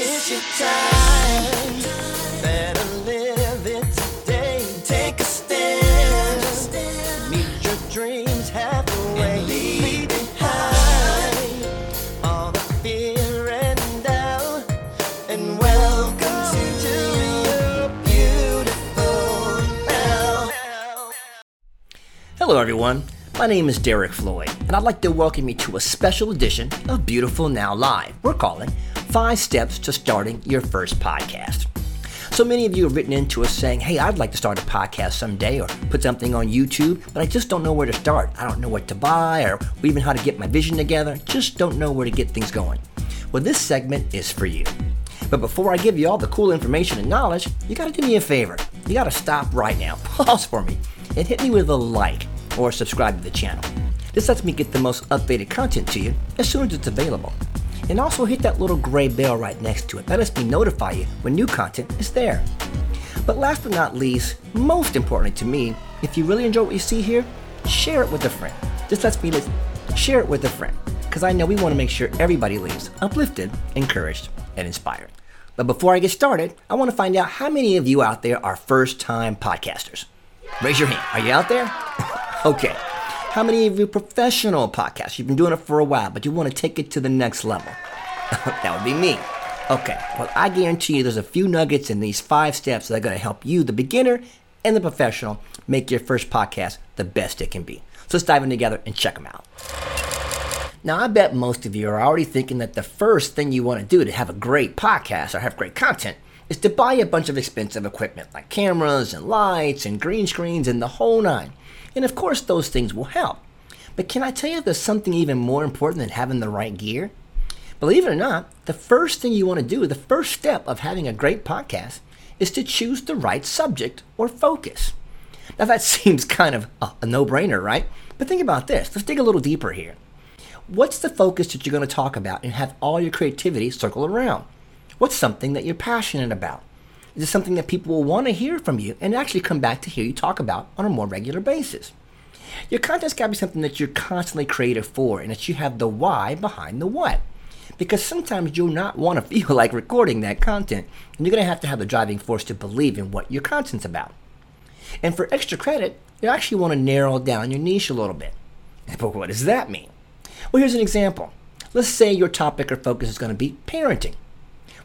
It's your time. Better live it today. Take a stand. Meet your dreams halfway. Leave behind all the fear and doubt. And welcome to your beautiful now. Hello, everyone. My name is Derek Floyd, and I'd like to welcome you to a special edition of Beautiful Now Live. We're calling Five Steps to Starting Your First Podcast. So many of you have written into us saying, Hey, I'd like to start a podcast someday or put something on YouTube, but I just don't know where to start. I don't know what to buy or even how to get my vision together. Just don't know where to get things going. Well, this segment is for you. But before I give you all the cool information and knowledge, you gotta do me a favor. You gotta stop right now, pause for me, and hit me with a like or subscribe to the channel. This lets me get the most updated content to you as soon as it's available. And also hit that little gray bell right next to it. That lets me notify you when new content is there. But last but not least, most importantly to me, if you really enjoy what you see here, share it with a friend. This lets me share it with a friend. Because I know we want to make sure everybody leaves uplifted, encouraged, and inspired. But before I get started, I want to find out how many of you out there are first time podcasters. Raise your hand. Are you out there? okay. How many of you professional podcasts? You've been doing it for a while, but you want to take it to the next level. that would be me. Okay, well, I guarantee you there's a few nuggets in these five steps that are going to help you, the beginner and the professional, make your first podcast the best it can be. So let's dive in together and check them out. Now, I bet most of you are already thinking that the first thing you want to do to have a great podcast or have great content is to buy a bunch of expensive equipment like cameras and lights and green screens and the whole nine. And of course, those things will help. But can I tell you there's something even more important than having the right gear? Believe it or not, the first thing you want to do, the first step of having a great podcast, is to choose the right subject or focus. Now, that seems kind of a, no brainer, right? But think about this. Let's dig a little deeper here. What's the focus that you're going to talk about and have all your creativity circle around? What's something that you're passionate about? Is it something that people will want to hear from you and actually come back to hear you talk about on a more regular basis? Your content's got to be something that you're constantly creative for and that you have the why behind the what. Because sometimes you'll not want to feel like recording that content, and you're going to have to have the driving force to believe in what your content's about. And for extra credit, you actually want to narrow down your niche a little bit. But what does that mean? Well, here's an example. Let's say your topic or focus is going to be parenting.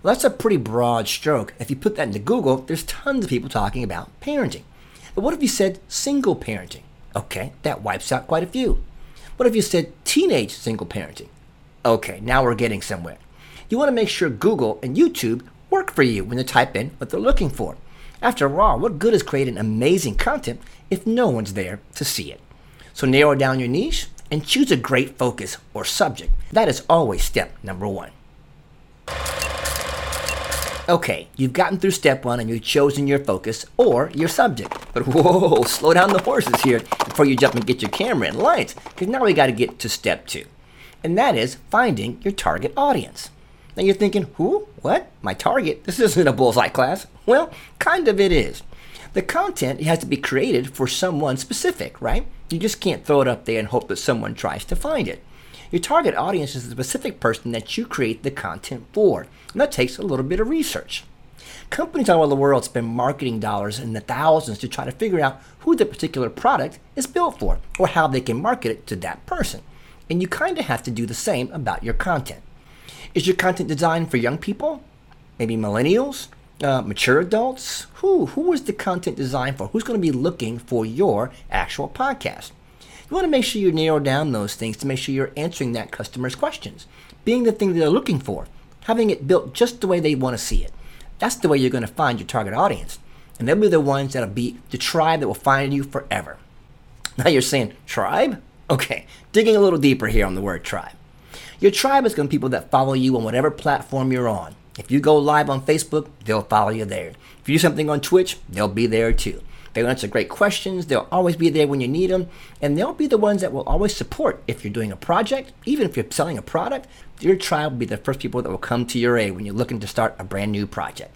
Well, that's a pretty broad stroke. If you put that into Google, there's tons of people talking about parenting. But what if you said single parenting? Okay, that wipes out quite a few. What if you said teenage single parenting? Okay, now we're getting somewhere. You want to make sure Google and YouTube work for you when you type in what they're looking for. After all, what good is creating amazing content if no one's there to see it? So narrow down your niche and choose a great focus or subject. That is always step number one. Okay, you've gotten through step one and you've chosen your focus or your subject. But whoa, slow down the horses here before you jump and get your camera and lights, because now we got to get to step two. And that is finding your target audience. Now you're thinking, who? What? My target? This isn't a bullseye class. Well, kind of it is. The content has to be created for someone specific, right? You just can't throw it up there and hope that someone tries to find it. Your target audience is the specific person that you create the content for, and that takes a little bit of research. Companies all over the world spend marketing dollars in the thousands to try to figure out who the particular product is built for or how they can market it to that person. And you kind of have to do the same about your content. Is your content designed for young people? Maybe millennials? Uh, mature adults? Who? Who is the content designed for? Who's going to be looking for your actual podcast? You want to make sure you narrow down those things to make sure you're answering that customer's questions, being the thing they're looking for, having it built just the way they want to see it. That's the way you're going to find your target audience. And they'll be the ones that'll be the tribe that will find you forever. Now you're saying, tribe? Okay, digging a little deeper here on the word tribe. Your tribe is going to be people that follow you on whatever platform you're on. If you go live on Facebook, they'll follow you there. If you do something on Twitch, they'll be there too. They'll answer great questions. They'll always be there when you need them. And they'll be the ones that will always support if you're doing a project, even if you're selling a product. Your tribe will be the first people that will come to your aid when you're looking to start a brand new project.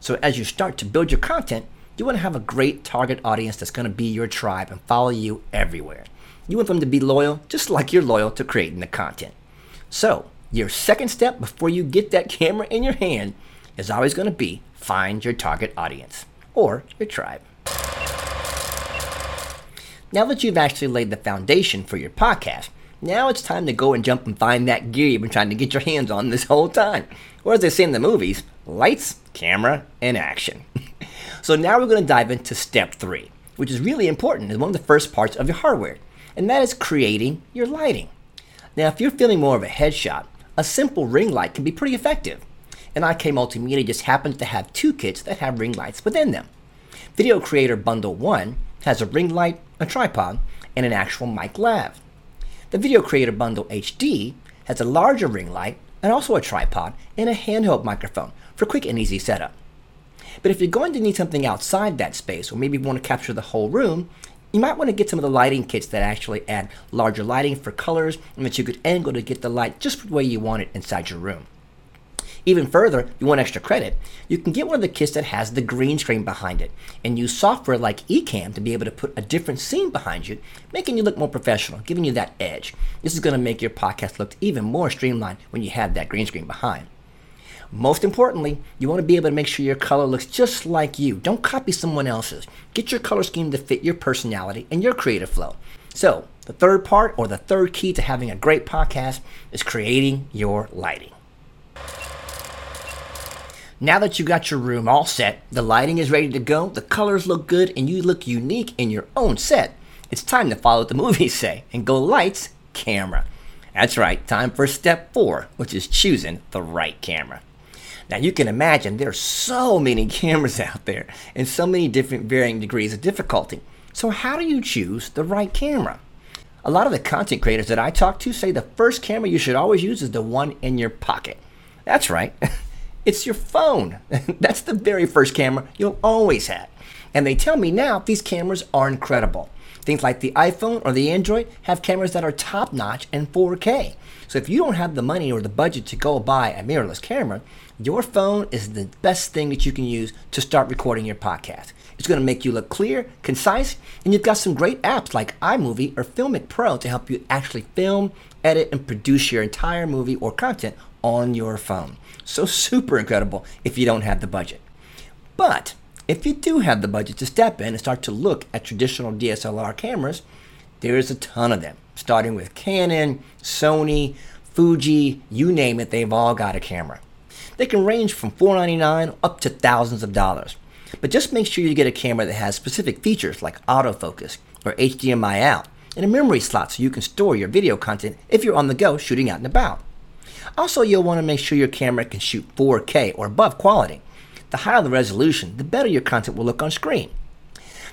So as you start to build your content, you want to have a great target audience that's going to be your tribe and follow you everywhere. You want them to be loyal, just like you're loyal to creating the content. So, your second step before you get that camera in your hand is always going to be find your target audience or your tribe. Now that you've actually laid the foundation for your podcast, now it's time to go and jump and find that gear you've been trying to get your hands on this whole time. Or as they say in the movies, lights, camera, and action. so now we're going to dive into step three, which is really important and one of the first parts of your hardware, and that is creating your lighting. Now, if you're feeling more of a headshot, a simple ring light can be pretty effective. And IK Multimedia just happens to have two kits that have ring lights within them. Video Creator Bundle 1 has a ring light, a tripod, and an actual mic lav. The Video Creator Bundle HD has a larger ring light and also a tripod and a handheld microphone for quick and easy setup. But if you're going to need something outside that space, or maybe want to capture the whole room, you might want to get some of the lighting kits that actually add larger lighting for colors and that you could angle to get the light just the way you want it inside your room. Even further, you want extra credit, you can get one of the kits that has the green screen behind it and use software like Ecamm to be able to put a different scene behind you, making you look more professional, giving you that edge. This is going to make your podcast look even more streamlined when you have that green screen behind. Most importantly, you want to be able to make sure your color looks just like you. Don't copy someone else's. Get your color scheme to fit your personality and your creative flow. So, the third part or the third key to having a great podcast is creating your lighting. Now that you got your room all set, the lighting is ready to go, the colors look good, and you look unique in your own set, it's time to follow what the movies say and go lights, camera. That's right, time for step four, which is choosing the right camera. Now you can imagine there's so many cameras out there and so many different varying degrees of difficulty. So how do you choose the right camera? A lot of the content creators that I talk to say the first camera you should always use is the one in your pocket. That's right. it's your phone. That's the very first camera you'll always have. And they tell me now these cameras are incredible. Things like the iPhone or the Android have cameras that are top notch and 4K. So if you don't have the money or the budget to go buy a mirrorless camera, your phone is the best thing that you can use to start recording your podcast. It's going to make you look clear, concise, and you've got some great apps like iMovie or Filmic Pro to help you actually film, edit, and produce your entire movie or content on your phone. So super incredible if you don't have the budget. But if you do have the budget to step in and start to look at traditional DSLR cameras, there's a ton of them, starting with Canon, Sony, Fuji, you name it, they've all got a camera. They can range from $4.99 up to thousands of dollars. But just make sure you get a camera that has specific features like autofocus or HDMI out and a memory slot so you can store your video content if you're on the go shooting out and about. Also, you'll want to make sure your camera can shoot 4K or above quality. The higher the resolution, the better your content will look on screen.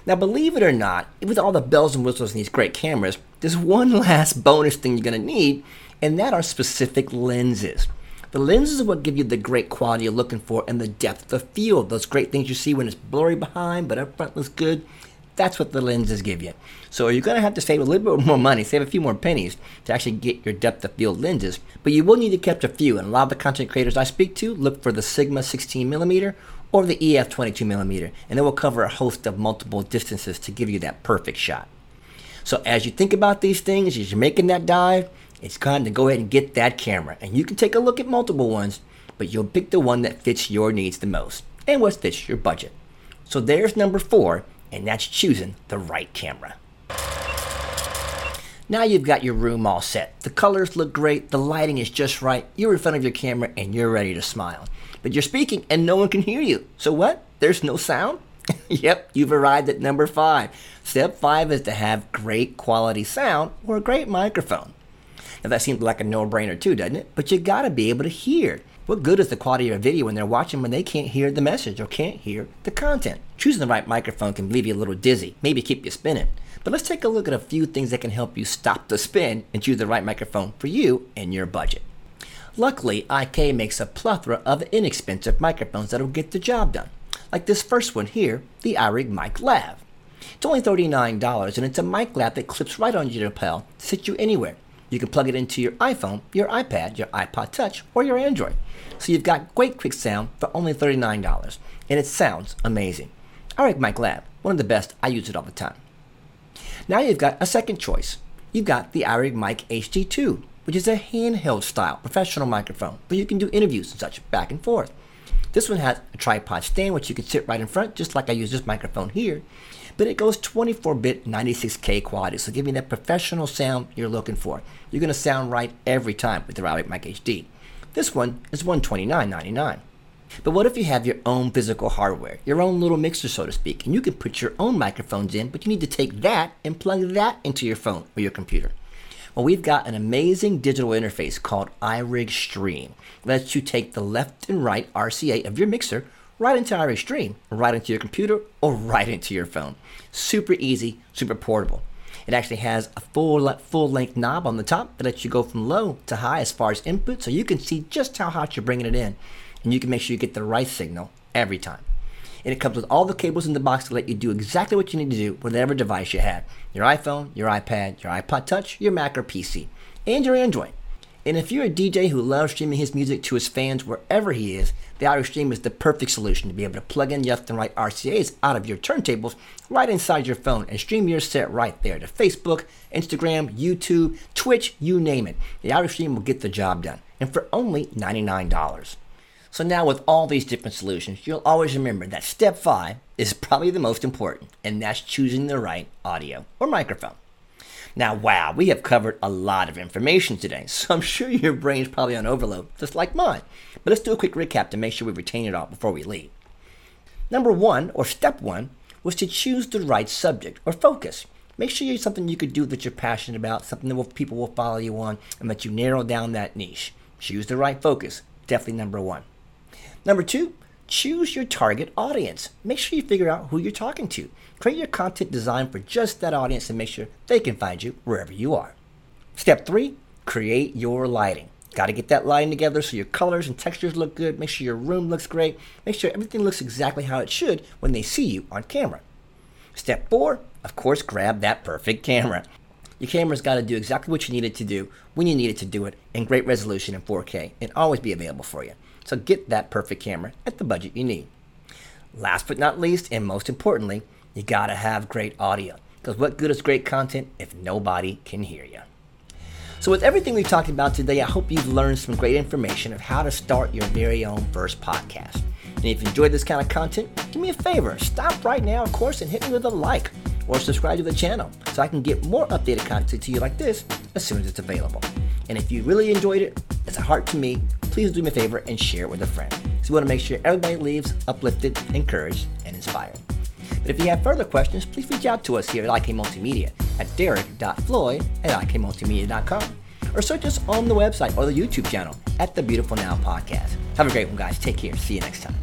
Now, believe it or not, with all the bells and whistles in these great cameras, there's one last bonus thing you're going to need, and that are specific lenses. The lenses are what give you the great quality you're looking for and the depth of field. Those great things you see when it's blurry behind, but up front looks good. That's what the lenses give you. So you're going to have to save a little bit more money, save a few more pennies to actually get your depth of field lenses. But you will need to catch a few. And a lot of the content creators I speak to look for the Sigma 16mm or the EF 22mm, and it will cover a host of multiple distances to give you that perfect shot. So as you think about these things, as you're making that dive, it's time to go ahead and get that camera. And you can take a look at multiple ones, but you'll pick the one that fits your needs the most and what fits your budget. So there's number four, and that's choosing the right camera. Now you've got your room all set. The colors look great, the lighting is just right, you're in front of your camera, and you're ready to smile. But you're speaking and no one can hear you. So what? There's no sound? yep, you've arrived at number five. Step five is to have great quality sound or a great microphone. Now that seems like a no-brainer too, doesn't it? But you gotta be able to hear. What good is the quality of a video when they're watching when they can't hear the message or can't hear the content? Choosing the right microphone can leave you a little dizzy, maybe keep you spinning. But let's take a look at a few things that can help you stop the spin and choose the right microphone for you and your budget. Luckily, IK makes a plethora of inexpensive microphones that'll get the job done. Like this first one here, the iRig Mic Lav. It's only $39 and it's a mic lav that clips right on your lapel to sit you anywhere. You can plug it into your iPhone, your iPad, your iPod Touch, or your Android. So you've got great quick sound for only $39, and it sounds amazing. iRig Mic Lav, one of the best, I use it all the time. Now you've got a second choice. You've got the iRig Mic HD2. which is a handheld style professional microphone, but you can do interviews and such back and forth. This one has a tripod stand, which you can sit right in front, just like I use this microphone here. But it goes 24-bit 96K quality, so giving that professional sound you're looking for. You're going to sound right every time with the iRig Mic HD. This one is $129.99. But what if you have your own physical hardware, your own little mixer, so to speak, and you can put your own microphones in, but you need to take that and plug that into your phone or your computer? Well, we've got an amazing digital interface called iRig Stream. It lets you take the left and right RCA of your mixer right into iRig Stream, right into your computer, or right into your phone. Super easy, super portable. It actually has a full full length knob on the top that lets you go from low to high as far as input, so you can see just how hot you're bringing it in and you can make sure you get the right signal every time. And it comes with all the cables in the box to let you do exactly what you need to do with whatever device you have your iPhone, your iPad, your iPod Touch, your Mac or PC, and your Android. And if you're a DJ who loves streaming his music to his fans wherever he is, the iRig Stream is the perfect solution to be able to plug in left and right RCAs out of your turntables right inside your phone and stream your set right there to Facebook, Instagram, YouTube, Twitch, you name it. The iRig Stream will get the job done, and for only $99. So now with all these different solutions, you'll always remember that step five is probably the most important, and that's choosing the right audio or microphone. Now, wow, we have covered a lot of information today, so I'm sure your brain's probably on overload, just like mine. But let's do a quick recap to make sure we retain it all before we leave. Number one, or step one, was to choose the right subject or focus. Make sure it's something you could do that you're passionate about, something that will, people will follow you on, and that you narrow down that niche. Choose the right focus. Definitely number one. Number two, choose your target audience. Make sure you figure out who you're talking to. Create your content design for just that audience and make sure they can find you wherever you are. Step three, create your lighting. Got to get that lighting together so your colors and textures look good. Make sure your room looks great. Make sure everything looks exactly how it should when they see you on camera. Step four, of course, grab that perfect camera. Your camera's got to do exactly what you need it to do when you need it to do it in great resolution in 4K and always be available for you. So get that perfect camera at the budget you need. Last but not least, and most importantly, you gotta have great audio. Because what good is great content if nobody can hear you? So, with everything we've talked about today, I hope you've learned some great information of how to start your very own first podcast. And if you enjoyed this kind of content, do me a favor stop right now, of course, and hit me with a like or subscribe to the channel so I can get more updated content to you like this as soon as it's available. And if you really enjoyed it, it's a heart to me, please do me a favor and share it with a friend. So we want to make sure everybody leaves uplifted, encouraged, and inspired. But if you have further questions, please reach out to us here at IK Multimedia at derek.floyd at ikmultimedia.com or search us on the website or the YouTube channel at the Beautiful Now Podcast. Have a great one, guys. Take care. See you next time.